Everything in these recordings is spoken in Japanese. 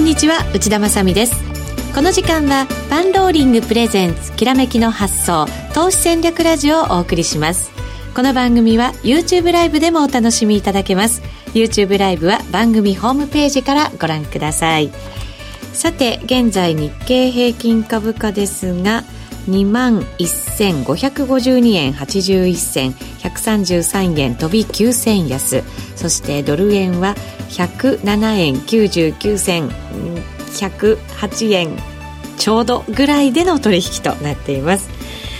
んにちは内田まさです。この時間はパンローリングプレゼンツきらめきの発想投資戦略ラジオをお送りします。この番組は YouTube ライブでもお楽しみいただけます。YouTube ライブは番組ホームページからご覧ください。さて現在日経平均株価ですが2万1552円81銭133円飛び9銭安。そしてドル円は107円99銭108円ちょうどぐらいでの取引となっています。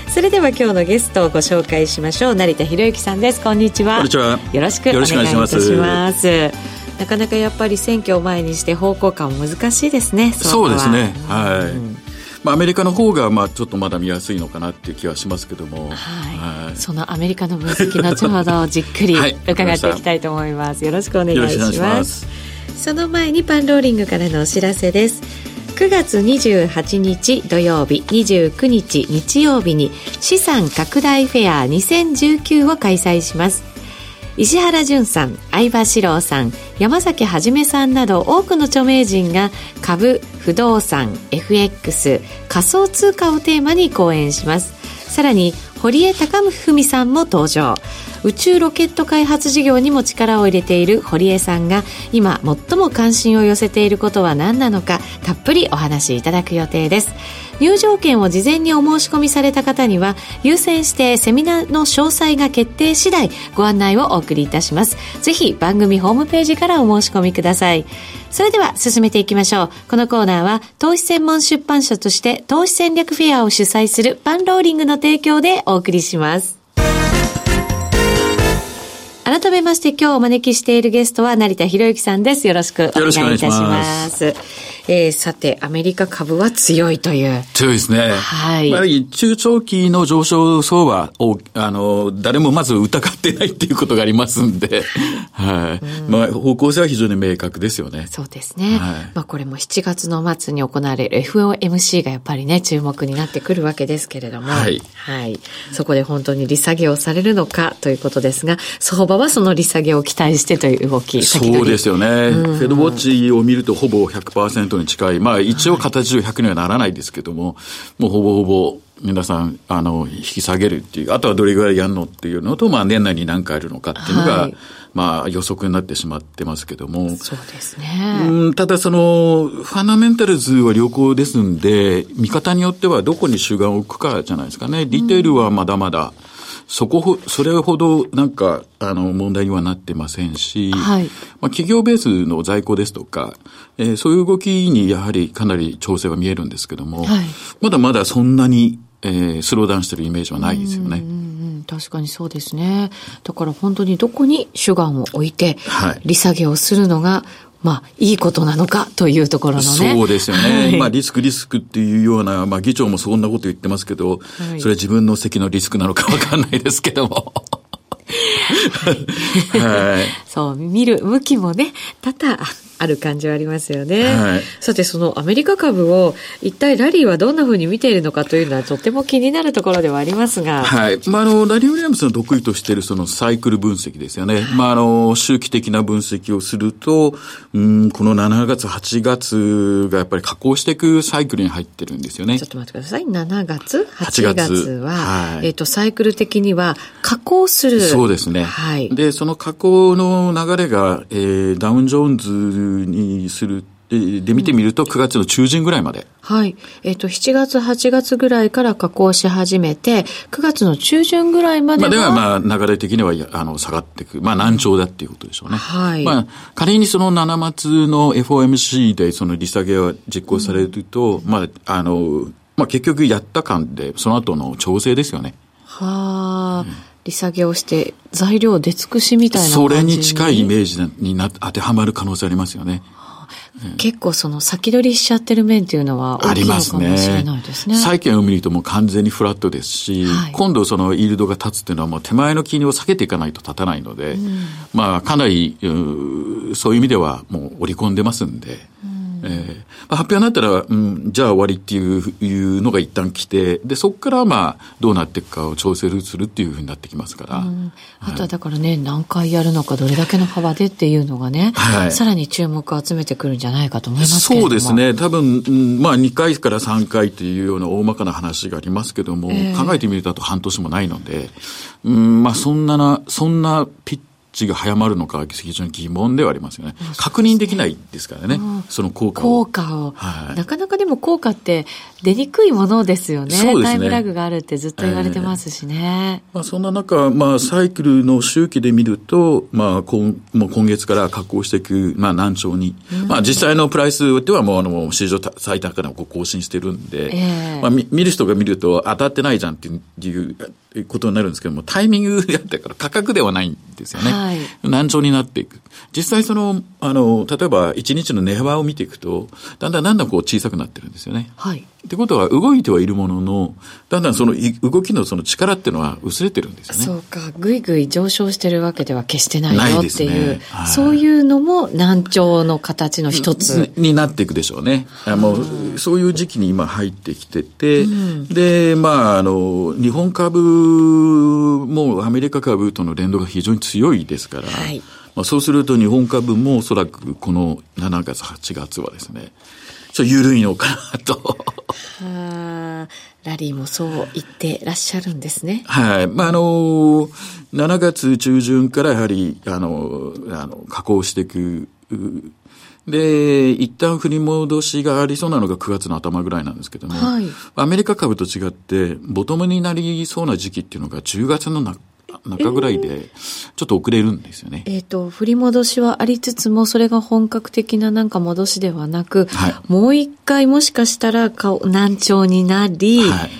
それでは今日のゲストをご紹介しましょう。成田博之さんです。こんにちは。こんにちは。よろしくお願いいたします。なかなかやっぱり選挙を前にして方向感難しいですね。そうですね。はい、うんまあ、アメリカの方がまあちょっとまだ見やすいのかなっていう気はしますけども、はい。はい、そのアメリカの分析後ほどじっくり 伺っていきたいと思います、よろしくお願いします。その前にパンローリングからのお知らせです。9月28日土曜日29日日曜日に資産拡大フェア2019を開催します石原淳さん相葉史郎さん山崎はじめさんなど多くの著名人が株不動産 FX 仮想通貨をテーマに講演します。さらに堀江貴文さんも登場。宇宙ロケット開発事業にも力を入れている堀江さんが今最も関心を寄せていることは何なのかたっぷりお話しいただく予定です。入場券を事前にお申し込みされた方には優先してセミナーの詳細が決定次第ご案内をお送りいたします。ぜひ番組ホームページからお申し込みください。それでは進めていきましょう。このコーナーは投資専門出版社として投資戦略フェアを主催するパンローリングの提供でお送りします。改めまして今日お招きしているゲストは成田博之さんです。よろしくお願いいたします。えー、さて、アメリカ株は強いという。強いですね。はい。やはり中長期の上昇相場を、あの、誰もまず疑ってないっていうことがありますんで、はい。うん、まあ、方向性は非常に明確ですよね。そうですね。はい、まあ、これも7月の末に行われる FOMC がやっぱりね、注目になってくるわけですけれども、はい。はい。そこで本当に利下げをされるのかということですが、相場はその利下げを期待してという動き、そうですよね。うん、フェドウォッチを見るとほぼ100%に近い、まあ一応形上100にはならないですけども、もうほぼほぼ皆さん、あの、引き下げるっていう、あとはどれぐらいやるのっていうのと、まあ年内に何回あるのかっていうのが、はい、まあ予測になってしまってますけども。そうですね。うん、ただその、ファナメンタルズは良好ですんで、見方によってはどこに主眼を置くかじゃないですかね。リテールはまだまだ、うんそこほ、それほどなんか、あの、問題にはなってませんし、はい。まあ、企業ベースの在庫ですとか、えー、そういう動きにやはりかなり調整は見えるんですけども、はい。まだまだそんなに、えー、スローダウンしてるイメージはないですよね。うん確かにそうですね。だから本当にどこに主眼を置いて、はい。利下げをするのが、まあ、いいことなのかというところのね。そうですよね。はい、まあ、リスクリスクっていうような、まあ、議長もそんなこと言ってますけど、はい、それは自分の席のリスクなのかわかんないですけども。はい、そう、見る向きもね、多々ある感じはありますよね。はい、さて、そのアメリカ株を一体ラリーはどんなふうに見ているのかというのはとても気になるところではありますが。はい。まあ、あの、ラリー・ウィリアムスの得意としているそのサイクル分析ですよね。まあ、あの、周期的な分析をすると、うん、この7月、8月がやっぱり加工していくサイクルに入ってるんですよね。ちょっと待ってください。7月、8月は、はい、えっ、ー、と、サイクル的には加工する。そうですね。はい。で、その加工の流れが、えー、ダウンジョーンズにするで見てみると、9月の中旬ぐらいまで。はい。えっ、ー、と、7月、8月ぐらいから加工し始めて、9月の中旬ぐらいまでは。まあ、では、まあ、流れ的には、あの、下がっていく。まあ、難聴だっていうことでしょうね。はい。まあ、仮にその7末の FOMC でその利下げが実行されると、うん、まあ、あの、まあ、結局やった感で、その後の調整ですよね。はあ。うん利下げをして材料出尽くしみたいなそれに近いイメージにな当てはまる可能性ありますよね。結構その先取りしちゃってる面っていうのは大きいのかもしれないですね。債券を見るともう完全にフラットですし、はい、今度そのイールドが立つっていうのはもう手前の金利を避けていかないと立たないので、うん、まあかなり、そういう意味ではもう織り込んでますんで、うんえー、発表になったら、うん、じゃあ終わりっていういうのが一旦来て、で、そこからまあ、どうなっていくかを調整するっていうふうになってきますから。うん、あとはだからね、はい、何回やるのか、どれだけの幅でっていうのがね、はい、さらに注目を集めてくるんじゃないかと思いますけそうですね。多分、うん、まあ、2回から3回というような大まかな話がありますけども、えー、考えてみるとあと半年もないので、うん、まあ、そんなな、そんなピッちが早まるのか非常に疑問ではありますよね。確認できないですからね、その効果を。効果を、はい、なかなかでも効果って出にくいものですよね。そうですね。タイムラグがあるってずっと言われてますしね。えー、まあ、そんな中、まあ、サイクルの周期で見ると、まあ、今もう今月から加工していく、まあ、難聴に、うん、まあ、実際のプライスではもう、あの、市場最高値を更新してるんで、えー、まあ、見る人が見ると当たってないじゃんっていうことになるんですけども、タイミングであったから価格ではないんですよね。はい、難聴になっていく。実際その、あの、例えば1日の値幅を見ていくと、だんだんだんだんこう小さくなってるんですよね。はい。ってことは動いてはいるものの、だんだんその動きのその力っていうのは薄れてるんですよね。そうか。ぐいぐい上昇してるわけでは決してないよっていう、ねはい、そういうのも難聴の形の一つ。になっていくでしょうね。もう、そういう時期に今入ってきてて、うん、で、まあ、あの、日本株もアメリカ株との連動が非常に強いですから、はいまあ、そうすると日本株もおそらくこの7月、8月はですね、ちょっと緩いのかなと。はあ、ラリーもそう言ってらっしゃるんですね。はい。まあ、あの、7月中旬からやはり、あの、あの、加工していく。で、一旦振り戻しがありそうなのが9月の頭ぐらいなんですけども、はい、アメリカ株と違って、ボトムになりそうな時期っていうのが10月の中ぐらいで、ちょっと遅れるんですよね。えっ、ー、と、振り戻しはありつつも、それが本格的ななんか戻しではなく、はい、もう一回もしかしたら難聴になり、はい、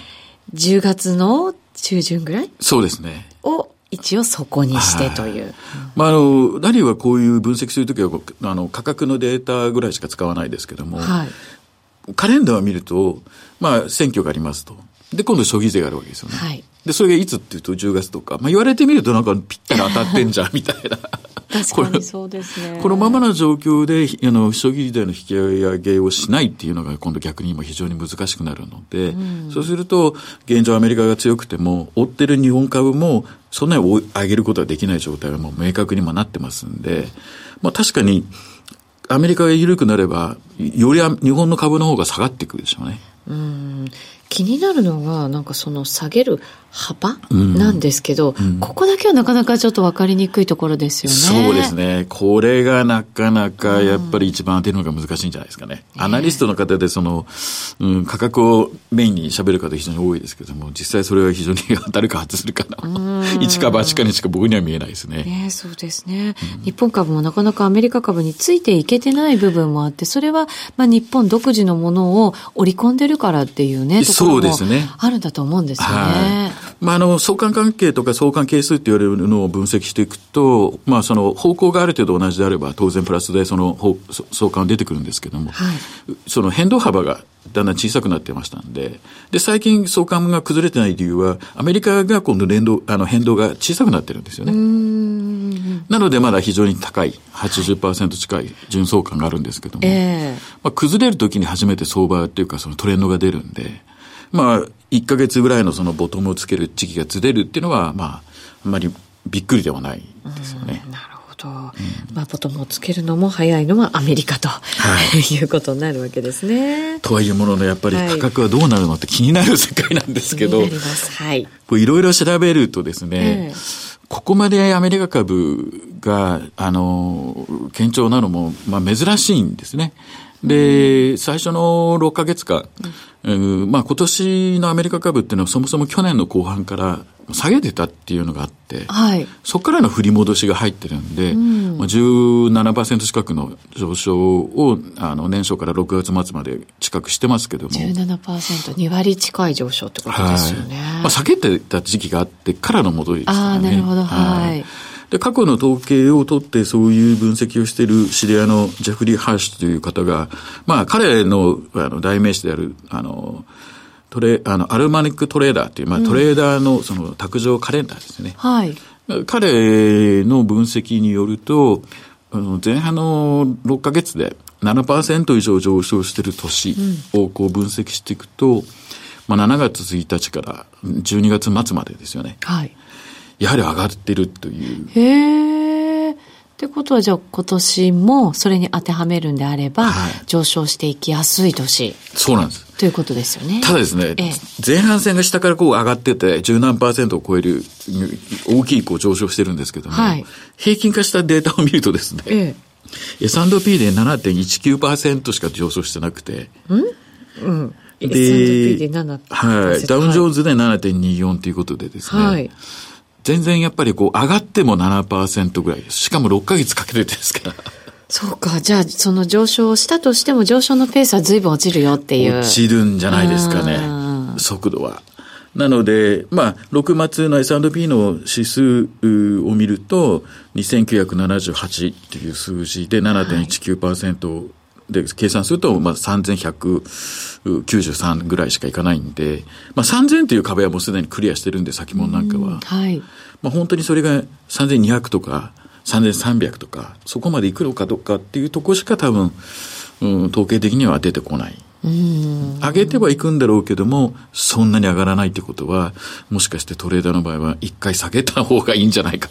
10月の中旬ぐらい？そうですね。を一応そこにしてという。まあ、あの、ラリーはこういう分析するときは、あの、価格のデータぐらいしか使わないですけども、はい、カレンダーを見ると、まあ、選挙がありますと。で、今度消費税があるわけですよね。はい。で、それがいつっていうと10月とか、まあ言われてみるとなんかぴったり当たってんじゃんみたいな。確かにそうですね。このままの状況で、あの、消費税の引き上げをしないっていうのが今度逆に今非常に難しくなるので、うん、そうすると、現状アメリカが強くても、追ってる日本株も、そんなに上げることはできない状態はもう明確にもなってますんで、まあ確かに、アメリカが緩くなれば、より日本の株の方が下がっていくでしょうね。うん気になるのが、なんかその下げる幅なんですけど、うんうん、ここだけはなかなかちょっと分かりにくいところですよね。そうですね。これがなかなかやっぱり一番当てるのが難しいんじゃないですかね。うん、アナリストの方でその、うん、価格をメインに喋る方非常に多いですけども、実際それは非常に当たるか外するかな。一か八かにしか僕には見えないですね。ねそうですね、日本株もなかなかアメリカ株についていけてない部分もあって、それはまあ日本独自のものを織り込んでるからっていうね、ところもあるんだと思うんですよね。まあ、あの、相関関係とか相関係数って言われるのを分析していくと、まあ、その方向がある程度同じであれば、当然プラスでその相関は出てくるんですけども、はい、その変動幅がだんだん小さくなってましたんで、で、最近相関が崩れてない理由は、アメリカが今度連動、あの、変動が小さくなってるんですよね。なのでまだ非常に高い、80%近い純相関があるんですけども、えー、まあ、崩れるときに初めて相場っていうかそのトレンドが出るんで、まあ、1ヶ月ぐらいのそのボトムをつける時期がずれるっていうのは、まあ、あんまりびっくりではないですよね。なるほど。うん、まあ、ボトムをつけるのも早いのはアメリカと、はい、いうことになるわけですね。とはいえものの、やっぱり価格はどうなるのって気になる世界なんですけど、はい。いろいろ調べるとですね、えーここまでアメリカ株が、あの、堅調なのも、まあ珍しいんですね。で、最初の6ヶ月間、うん、まあ今年のアメリカ株っていうのはそもそも去年の後半から下げてたっていうのがあって、はい、そこからの振り戻しが入ってるんで、うん、まあ、17%近くの上昇をあの年初から6月末まで近くしてますけども。17%、2割近い上昇ってことですよね。はい、まあ、下げてた時期があってからの戻りですからね。ああ、なるほど、はい、はいで、過去の統計を取ってそういう分析をしている知り合いのジェフリー・ハーシュという方が、まあ彼のあの代名詞である、あの、トレ、あの、アルマニックトレーダーという、まあ、トレーダーのその卓上カレンダーですね。はい。彼の分析によると、あの前半の6ヶ月で、7%以上上昇している年をこう分析していくと、まあ、7月1日から12月末までですよね。はい。やはり上がってるという。へえ。ってことはじゃあ今年もそれに当てはめるんであれば、はい、上昇していきやすい年。そうなんです。ということですよね。ただですね、ええ、前半戦が下からこう上がってて、十何パーセントを超える大きいこう上昇してるんですけども、はい、平均化したデータを見るとですね、ええ、S&P で7.19%しか上昇してなくて、ん？うん。で、S&P で7%。はい。ダウンジョーンズで7.24ということでですね、はい。全然やっぱりこう上がっても7%ぐらいです。しかも6ヶ月かけてですから。そうか。じゃあ、その上昇したとしても上昇のペースは随分落ちるよっていう。落ちるんじゃないですかね。速度は。なので、まあ、6末の S&P の指数を見ると、2978っていう数字で7.19%で計算すると、まあ、3193ぐらいしかいかないんで、まあ、3000という壁はもうすでにクリアしてるんで、先物なんかは。はい。まあ、本当にそれが3200とか、3300とか、そこまでいくのかどうかっていうところしか多分、うん、統計的には出てこない。上げてはいくんだろうけども、そんなに上がらないってことは、もしかしてトレーダーの場合は一回下げた方がいいんじゃないか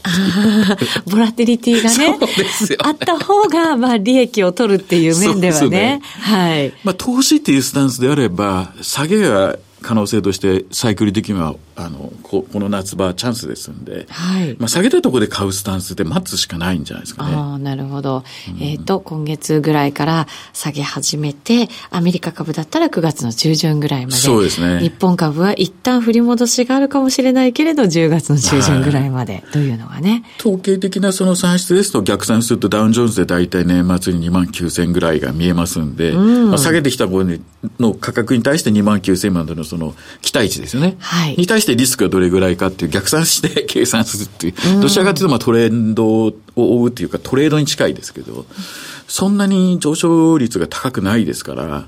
ボラティリティがね、ねあった方が、まあ利益を取るっていう面ではね。ねはい。まあ投資っていうスタンスであれば、下げが可能性としてサイクル的にはあのここの夏場チャンスですんで、はい、まあ、下げたところで買うスタンスで待つしかないんじゃないですかね。あなるほど、うん、えっ、ー、と今月ぐらいから下げ始めてアメリカ株だったら9月の中旬ぐらいまで。そうですね。日本株は一旦振り戻しがあるかもしれないけれど10月の中旬ぐらいまで。というのがね、はい、統計的なその算出ですと逆算するとダウンジョーンズで大体年末に2万9000ぐらいが見えますんで、うん、まあ、下げてきた分の価格に対して2万9000までのその期待値ですよね。はい。に対してリスクがどれぐらいかっていう逆算して 計算するっていう、どちらかというとまあトレンドを追うっていうかトレードに近いですけど、そんなに上昇率が高くないですから、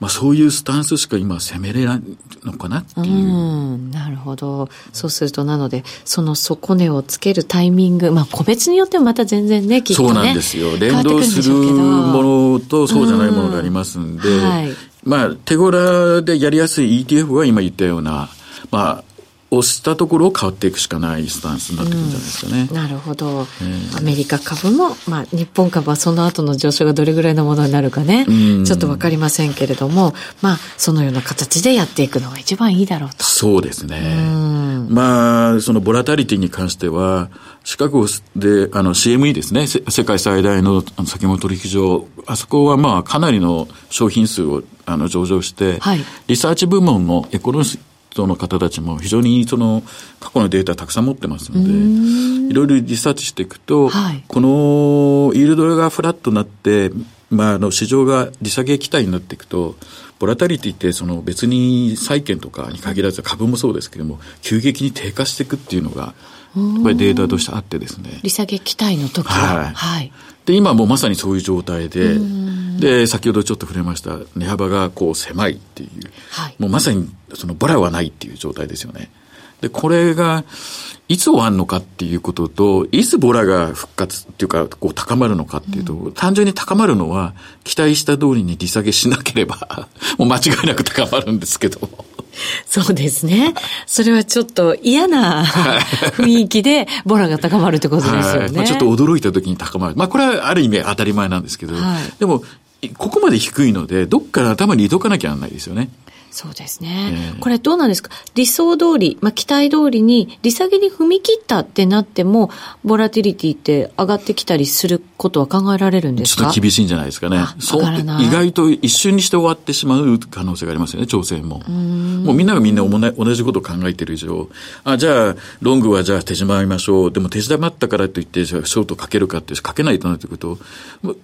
まあそういうスタンスしか今攻めれないのかなっていう。うん、なるほど。そうすると、なので、その底値をつけるタイミング、まあ個別によってもまた全然ね、きっとね。そうなんですよ。連動するものとそうじゃないものがありますんで、はい、まあ手頃でやりやすい ETF は今言ったような、まあ押したところを変わっていくしかないスタンスになってくるんじゃないですかね。うん、なるほど、えー、アメリカ株も、まあ、日本株はその後の上昇がどれぐらいのものになるかね、うん、ちょっとわかりませんけれども、まあ、そのような形でやっていくのが一番いいだろうと。そうですね。うん、まあ、そのボラタリティに関しては、シカゴで、あの、CME ですね、世界最大の先物取引所、あそこはまあ、かなりの商品数をあの上場して、はい、リサーチ部門のエコノ人の方たちも非常にその過去のデータたくさん持ってますので、いろいろリサーチしていくと、はい、このイールドがフラットになって、まあ、あの市場が利下げ期待になっていくと、ボラタリティってその別に債券とかに限らず株もそうですけれども、急激に低下していくっていうのが、やっぱりデータとしてあってですね。利下げ期待の時は。はい。はい、で、今もまさにそういう状態で、で、先ほどちょっと触れました、値幅がこう狭いっていう、はい、もうまさにそのボラはないっていう状態ですよね。で、これが、いつ終わるのかっていうことと、いつボラが復活っていうか、こう高まるのかっていうと、うん、単純に高まるのは、期待した通りに利下げしなければ、もう間違いなく高まるんですけど。そうですね。それはちょっと嫌な雰囲気でボラが高まるってことですよね。はい、まあ、ちょっと驚いた時に高まる。まあこれはある意味当たり前なんですけど、はい、でも、ここまで低いので、どっから頭に入れとかなきゃならないですよね。そうですね、えー、これどうなんですか？理想通り、まあ、期待通りに利下げに踏み切ったってなっても、ボラティリティって上がってきたりすることは考えられるんですか？ちょっと厳しいんじゃないですかね。そう意外と一瞬にして終わってしまう可能性がありますよね、調整も。もうみんながみんな同じことを考えている以上、あ、じゃあ、ロングはじゃあ手締まりましょう。でも手締まったからといって、じゃあショートかけるかって、かけないとなってくると、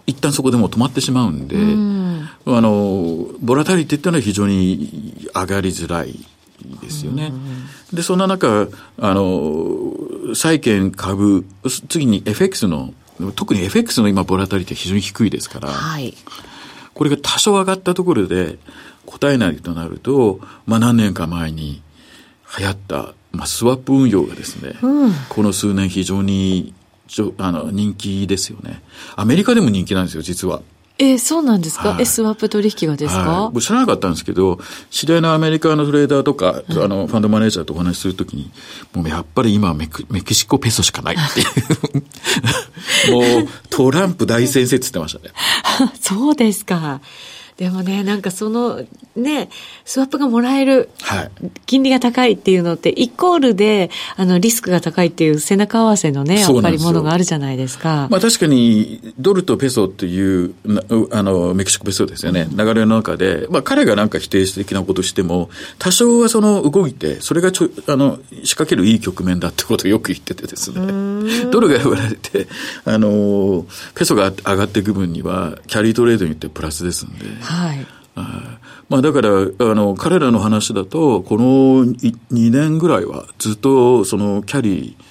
一旦そこでもう止まってしまうんで、んあの、ボラタリティっていうのは非常に上がりづらいですよね。で、そんな中、あの、債券株、次に FX の、特に FX の今、ボラタリティ非常に低いですから、はい、これが多少上がったところで答えないとなると、まあ何年か前に流行った、まあスワップ運用がですね、うん、この数年非常にあの人気ですよね。アメリカでも人気なんですよ、実は。えー、そうなんですか、はい、スワップ取引がですか、はい、知らなかったんですけど、知り合いのアメリカのトレーダーとか、あの、ファンドマネージャーとお話しするときに、もうやっぱり今メメキシコペソしかないっていう。もう、トランプ大先生って言ってましたね。そうですか。でもね、なんかその、ね、スワップがもらえる、はい、金利が高いっていうのって、イコールで、あの、リスクが高いっていう背中合わせのね、やっぱりものがあるじゃないですか。まあ確かに、ドルとペソっていう、あの、メキシコペソですよね、流れの中で、まあ彼がなんか否定的なことしても、多少はその動いて、それがちょ、あの、仕掛けるいい局面だってことをよく言っててですね、ドルが売られて、あの、ペソが上がっていく分には、キャリートレードによってプラスですんで、はい。まあだから、あの、彼らの話だと、この2年ぐらいはずっとそのキャリー、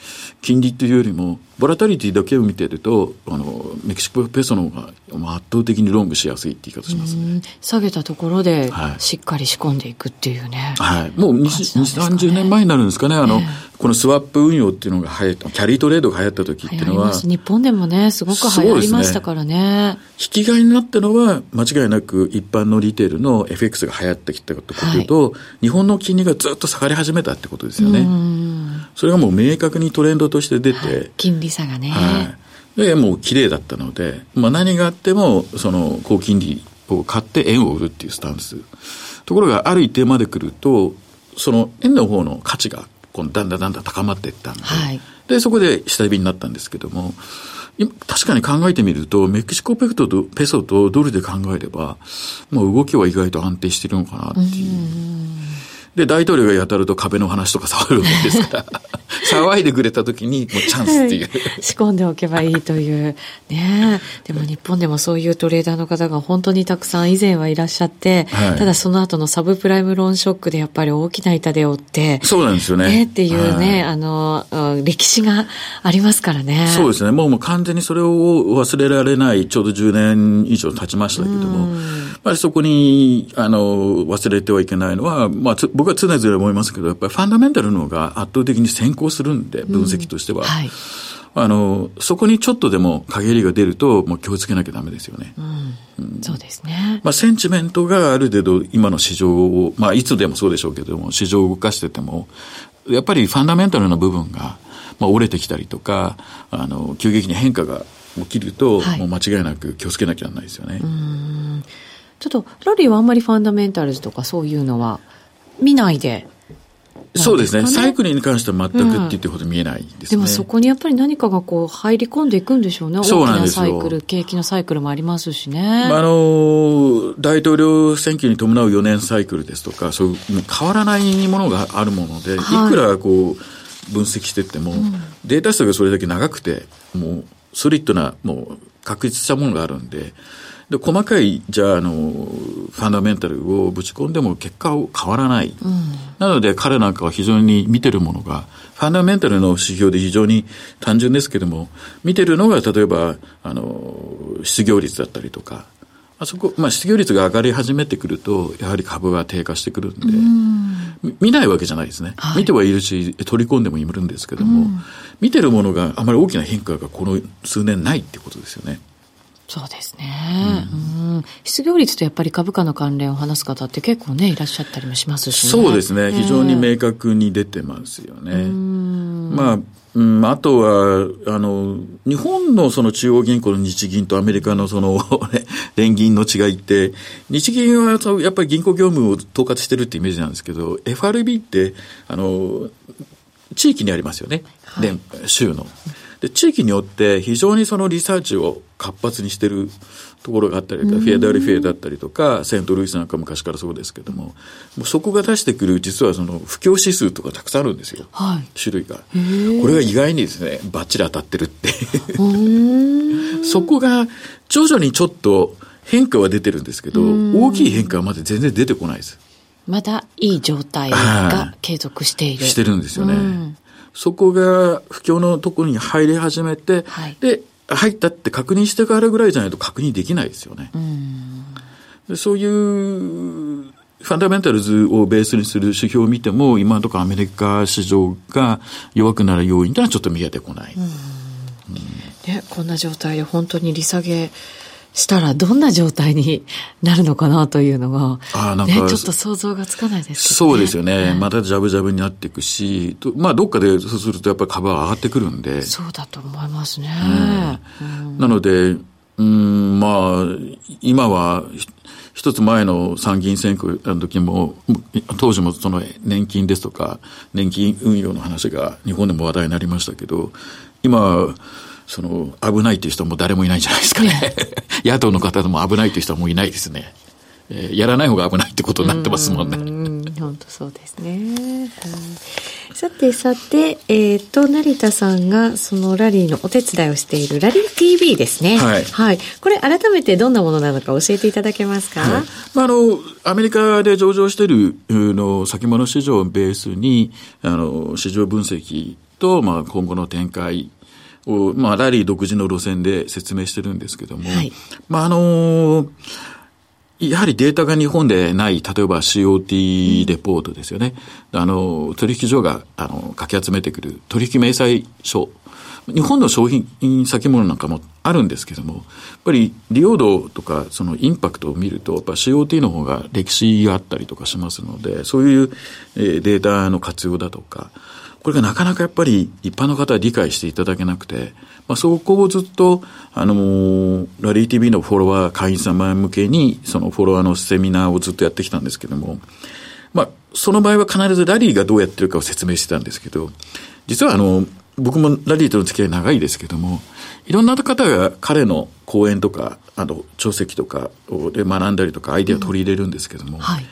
金利っていうよりも、ボラタリティだけを見てると、あの、メキシコペソの方が圧倒的にロングしやすいって言い方しますね。下げたところで、しっかり仕込んでいくっていうね。はい。もう2、30年前になるんですかね。あの、えー、このスワップ運用っていうのが流行った、キャリートレードが流行った時っていうのは。日本でもね、すごく流行りましたからね。ね引き換えになったのは、間違いなく一般のリテールの FX が流行ってきたことというと、はい、日本の金利がずっと下がり始めたってことですよね。それがもう明確にトレンドとして出て。はい、金利差がね。はいで、もう綺麗だったので、まあ何があっても、その高金利を買って円を売るっていうスタンス。ところが、ある一定まで来ると、その円の方の価値が、このだんだんだんだん高まっていったんで、はい、で、そこで下火になったんですけども、確かに考えてみると、メキシコペクトとペソとドルで考えれば、もう動きは意外と安定してるのかなっていう。で、大統領がやたると壁の話とか騒ぐもんですから、騒いでくれた時に、もうチャンスっていう、仕込んでおけばいいという。ねでも日本でもそういうトレーダーの方が本当にたくさん以前はいらっしゃって、はい、ただその後のサブプライムローンショックでやっぱり大きな痛手を負って、そうなんですよね。ねっていうね、はい、あの、歴史がありますからね。そうですね。もうもう完全にそれを忘れられない、ちょうど10年以上経ちましたけども、まあそこに、あの、忘れてはいけないのは、まあ、僕は常々思いますけど、やっぱりファンダメンタルの方が圧倒的に先行するんで、分析としては。うんはい、あの、そこにちょっとでも陰りが出ると、もう気をつけなきゃダメですよね。うん、そうですね。まあ、センチメントがある程度今の市場を、まあ、いつでもそうでしょうけども、市場を動かしてても、やっぱりファンダメンタルな部分が、まあ、折れてきたりとか、あの、急激に変化が起きると、はい、もう間違いなく気をつけなきゃならないですよね。ちょっと、ラリーはあんまりファンダメンタルズとかそういうのは見ないでそうですね。サイクルに関しては全くって言ってほど見えないですね、うん、でもそこにやっぱり何かがこう入り込んでいくんでしょうね。そうなんですよ。大きなサイクル、景気のサイクルもありますしね。あの、大統領選挙に伴う4年サイクルですとか、そういう変わらないものがあるもので、はい、いくらこう、分析していっても、うん、データ数がそれだけ長くて、もう、ソリッドな、もう、確実したものがあるんで、で細かい、じゃあ、あの、ファンダメンタルをぶち込んでも結果は変わらない。うん、なので、彼なんかは非常に見てるものが、ファンダメンタルの指標で非常に単純ですけども、見てるのが、例えば、あの、失業率だったりとか、あそこ、まあ、失業率が上がり始めてくると、やはり株が低下してくるんで、ん。見ないわけじゃないですね、はい、見てはいるし、取り込んでもいるんですけども、見てるものがあまり大きな変化がこの数年ないってことですよね。そうですね、うん、失業率とやっぱり株価の関連を話す方って結構ねいらっしゃったりもしますし、ね、そうですね。非常に明確に出てますよね、まあうん、あとは、あの、日本のその中央銀行の日銀とアメリカのその 連銀の違いって、日銀はやっぱり銀行業務を統括してるってイメージなんですけど、FRB って、あの、地域にありますよね。はい、州の。で、地域によって非常にそのリサーチを活発にしてるところがあったりフィアダルフィアだったりとか、セントルイスなんか昔からそうですけども、もうそこが出してくる実はその不況指数とかたくさんあるんですよ。はい、種類が。これが意外にですね、バッチリ当たってるって そこが徐々にちょっと変化は出てるんですけど、大きい変化はまだ全然出てこないです。まだいい状態が継続している。してるんですよね。そこが不況のところに入り始めて、はい、で、入ったって確認してからぐらいじゃないと確認できないですよね。でそういうファンダメンタルズをベースにする指標を見ても、今のところアメリカ市場が弱くなる要因というのはちょっと見えてこない。ね、こんな状態で本当に利下げしたらどんな状態になるのかなというのが、あなんか、ね、ちょっと想像がつかないです、ね、そうですよね。またジャブジャブになっていくし、まあどっかでそうするとやっぱり株は上がってくるんで。そうだと思いますね。うん、なので、うん、まあ、今は、一つ前の参議院選挙の時も、当時もその年金ですとか、年金運用の話が日本でも話題になりましたけど、今、その、危ないという人も誰もいないんじゃないですかね。野党の方でも危ないという人はもういないですね。えー、やらない方が危ないってことになってますもんね。本当そうですね。さてさて、えっ、ー、と、成田さんがそのラリーのお手伝いをしているラリー TV ですね。はい。はい。これ改めてどんなものなのか教えていただけますか、はい、まあ、あの、アメリカで上場しているの先物市場をベースに、あの、市場分析と、まあ、今後の展開、を、まあ、ラリー独自の路線で説明してるんですけども、はい、まあ、あのやはりデータが日本でない、例えば COT レポートですよね。うん、あの、取引所が、あの、かき集めてくる取引明細書。日本の商品先物なんかもあるんですけども、やっぱり利用度とかそのインパクトを見ると、やっぱ COT の方が歴史があったりとかしますので、そういうデータの活用だとか、これがなかなかやっぱり一般の方は理解していただけなくて、まあ、そこをずっと、あのー、ラリー TV のフォロワー、会員様向けに、そのフォロワーのセミナーをずっとやってきたんですけども、まあ、その場合は必ずラリーがどうやってるかを説明してたんですけど、実はあの、僕もラリーとの付き合い長いですけども、いろんな方が彼の講演とか、あの、書籍とかで学んだりとか、アイデアを取り入れるんですけども、うんはい。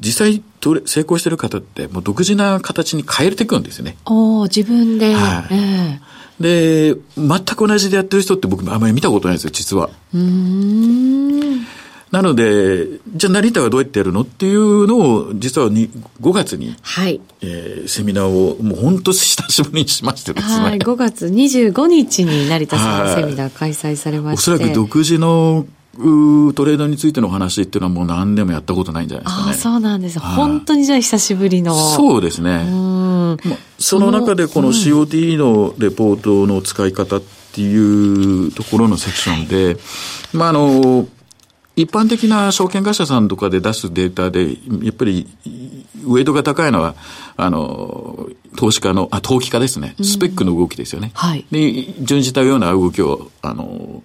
実際成功してる方ってもう独自な形に変えていくんですよね。お自分で。はい。えー、で、全く同じでやってる人って僕あんまり見たことないんですよ、実は。うんなので、じゃあ成田はどうやってやるのっていうのを、実はに5月に、はい。えー、セミナーをもう本当久しぶりにしましてですね。はい、5月25日に成田さんのセミナー開催されまして。おそらく独自のトレードについての話っていうのはもう何でもやったことないんじゃないですかね。あそうなんです。本当にじゃあ久しぶりの。そうですね。まその中でこの COT のレポートの使い方っていうところのセクションで、まあ、あの、一般的な証券会社さんとかで出すデータで、やっぱり、ウェイトが高いのは、あの、投資家の、あ、投機家ですね。スペックの動きですよね。はい。で、準じたような動きを、あの、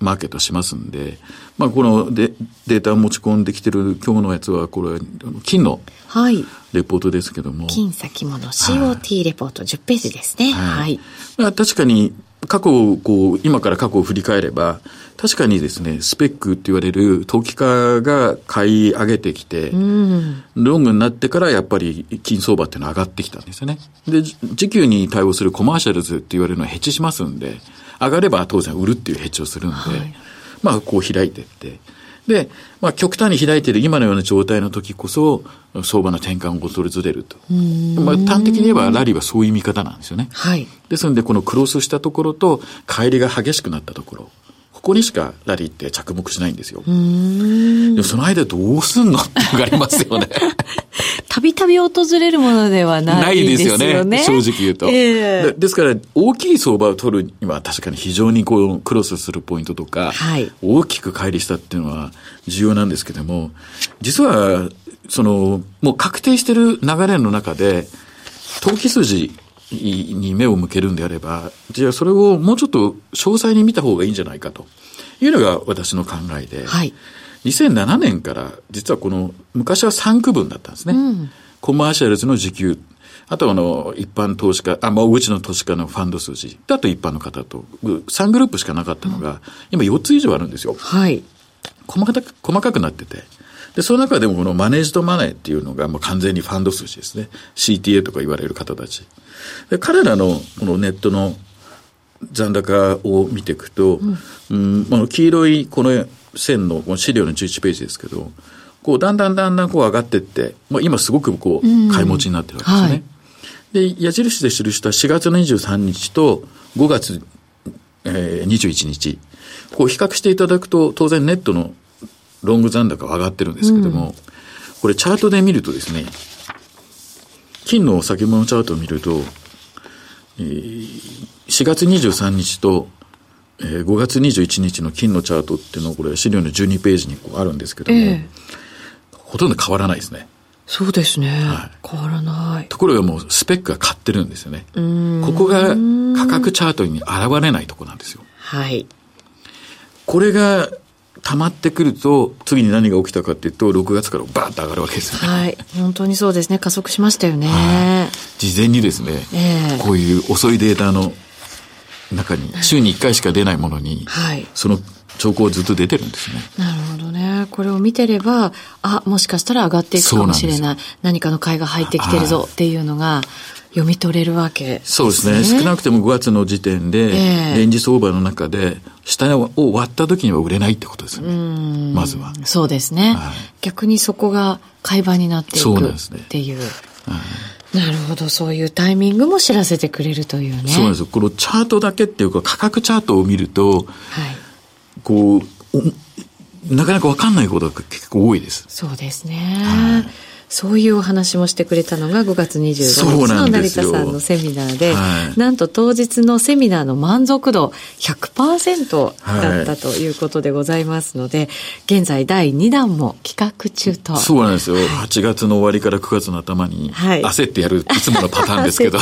マーケットしますんで、まあ、このデデータを持ち込んできてる今日のやつは、これ、金の、はい。レポートですけども。はい、金先物 COT レポート10ページですね。はい。はい、まあ、確かに、過去を、こう、今から過去を振り返れば、確かにですね、スペックって言われる投機家が買い上げてきて、うん、ロングになってからやっぱり金相場っていうのは上がってきたんですよね。で、時給に対応するコマーシャルズって言われるのはヘッジしますんで、上がれば当然売るっていうヘッジをするんで、はい、まあこう開いていって、で、まあ極端に開いている今のような状態の時こそ、相場の転換を恐れずれると。まあ端的に言えばラリーはそういう見方なんですよね。はい。ですのでこのクロスしたところと、帰りが激しくなったところ。ここにしかラリーって着目しないんですよ。でもその間どうすんのってのがありますよね。たびたび訪れるものではないですよね。ないですよね。正直言うと。えー、ですから、大きい相場を取るには確かに非常にこう、クロスするポイントとか、はい、大きく乖離したっていうのは重要なんですけども、実は、その、もう確定してる流れの中で、投機筋に目を向けるんであれば、じゃあそれをもうちょっと詳細に見た方がいいんじゃないかというのが私の考えで、はい、2007年から実はこの昔は3区分だったんですね。うん、コマーシャルズの時給、あとあの、一般投資家、あ、まあ、うちの投資家のファンド数字、あと一般の方と、3グループしかなかったのが、うん、今4つ以上あるんですよ。はい。細かく、細かくなってて。で、その中でもこのマネージドマネーっていうのがもう完全にファンド数字ですね。CTA とか言われる方たち。で彼らのこのネットの残高を見ていくと、うん、うん、黄色いこの線のこの資料の11ページですけど、こうだんだんだんだんこう上がっていって、まあ、今すごくこう買い持ちになってるわけですね。はい。で、矢印で記した4月23日と5月、えー、21日、こう比較していただくと、当然ネットのロング残高は上がってるんですけども、うん、これチャートで見るとですね、金の先物チャートを見ると、えー、4月23日とえー、5月21日の金のチャートっていうのはこれ資料の12ページにこうあるんですけども、えー、ほとんど変わらないですね。そうですね、はい、変わらない。ところがもうスペックが買ってるんですよね。ここが価格チャートに現れないとこなんですよ。はい。これが溜まってくると、次に何が起きたかっていうと、6月からバーッと上がるわけですよね。はい。本当にそうですね。加速しましたよね。事前にですね、えー、こういう遅いデータの中に、週に1回しか出ないものに、はい、その兆候ずっと出てるんですね。なるほどね。これを見てれば、あ、もしかしたら上がっていくかもしれない。何かの買いが入ってきてるぞっていうのが、読み取れるわけ、ね、そうですね。少なくても5月の時点で、えー、レンジ相場の中で、下を割った時には売れないってことですよね。まずは。そうですね、はい、逆にそこが買い場になっていくっていう。なるほど、そういうタイミングも知らせてくれるというね。そうなんですよ。このチャートだけっていうか、価格チャートを見ると、はい、こう、なかなか分かんないことが結構多いです。そうですね。はいそういうお話もしてくれたのが5月25日の成田さんのセミナーで、はい、なんと当日のセミナーの満足度100%だったということでございますので、はい、現在第2弾も企画中と。そうなんですよ。はい、8月の終わりから9月の頭に焦ってやる、い、つものパターンですけど。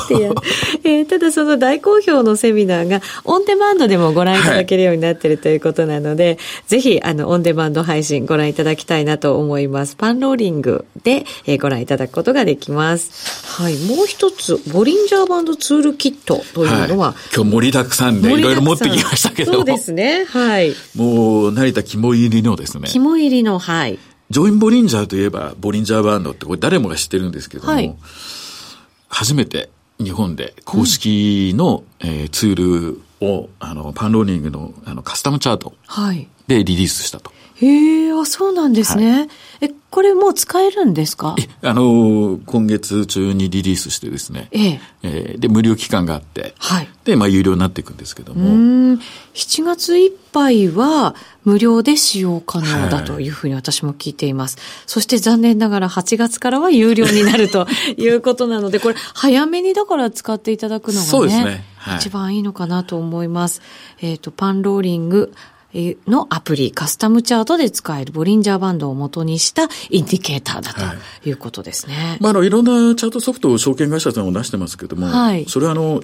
えー、ただその大好評のセミナーがオンデマンドでもご覧いただけるようになっているということなので、ぜひあのオンデマンド配信ご覧いただきたいなと思います。パンローリングでえー、ご覧いただくことができます。はい。もう一つ、ボリンジャーバンドツールキットというのは、はい、今日盛りだくさんでいろいろ持ってきましたけど。そうですね。はい。もう、成田肝入りのですね。肝入りの、はい。ジョインボリンジャーといえば、ボリンジャーバンドってこれ誰もが知ってるんですけども、はい、初めて日本で公式の、うん、えー、ツールを、あの、パンローリングのあのカスタムチャートでリリースしたと。へえ、あ、そうなんですね。はい、え、これもう使えるんですか？あの、今月中にリリースしてですね。えええー、で、無料期間があって。はい。で、まあ、有料になっていくんですけども。うん。7月いっぱいは無料で使用可能だというふうに私も聞いています。はい、そして残念ながら8月からは有料になると いうことなので、これ早めにだから使っていただくのがね。そうですね。はい、一番いいのかなと思います。えっ、ー、と、パンローリング、のアプリ、カスタムチャートで使えるボリンジャーバンドを元にしたインディケーターだということですね。はい、まあ、あの、いろんなチャートソフトを証券会社さんも出してますけども、はい、それはあの、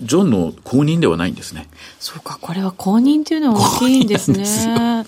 ジョンの公認ではないんですね。そうか、これは公認っていうのは大きいんですね。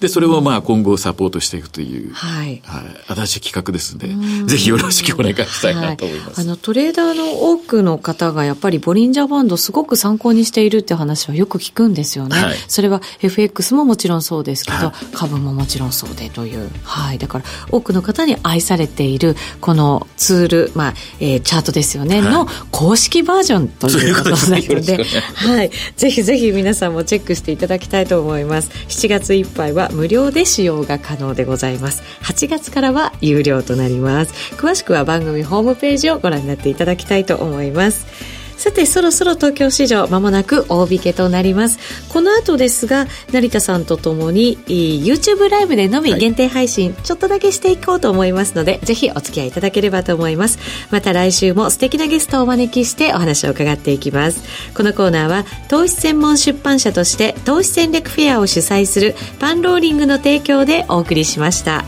でそれをまあ今後サポートしていくという、はい、はい、新しい企画ですので、ぜひよろしくお願いしたいなと思います。はい、あの、トレーダーの多くの方がやっぱりボリンジャーバンドすごく参考にしているって話はよく聞くんですよね。はい、それは FX ももちろんそうですけど、株ももちろんそうでという。はい。だから多くの方に愛されているこのツール、まあ、えー、チャートですよね、の公式バージョンということそうなので、はい、ぜひぜひ皆さんもチェックしていただきたいと思います。7月いっぱいは無料で使用が可能でございます。8月からは有料となります。詳しくは番組ホームページをご覧になっていただきたいと思います。さて、そろそろ東京市場、まもなく大引けとなります。この後ですが、成田さんとともに、YouTube ライブでのみ限定配信、ちょっとだけしていこうと思いますので、ぜひお付き合いいただければと思います。また来週も素敵なゲストをお招きしてお話を伺っていきます。このコーナーは、投資専門出版社として、投資戦略フェアを主催するパンローリングの提供でお送りしました。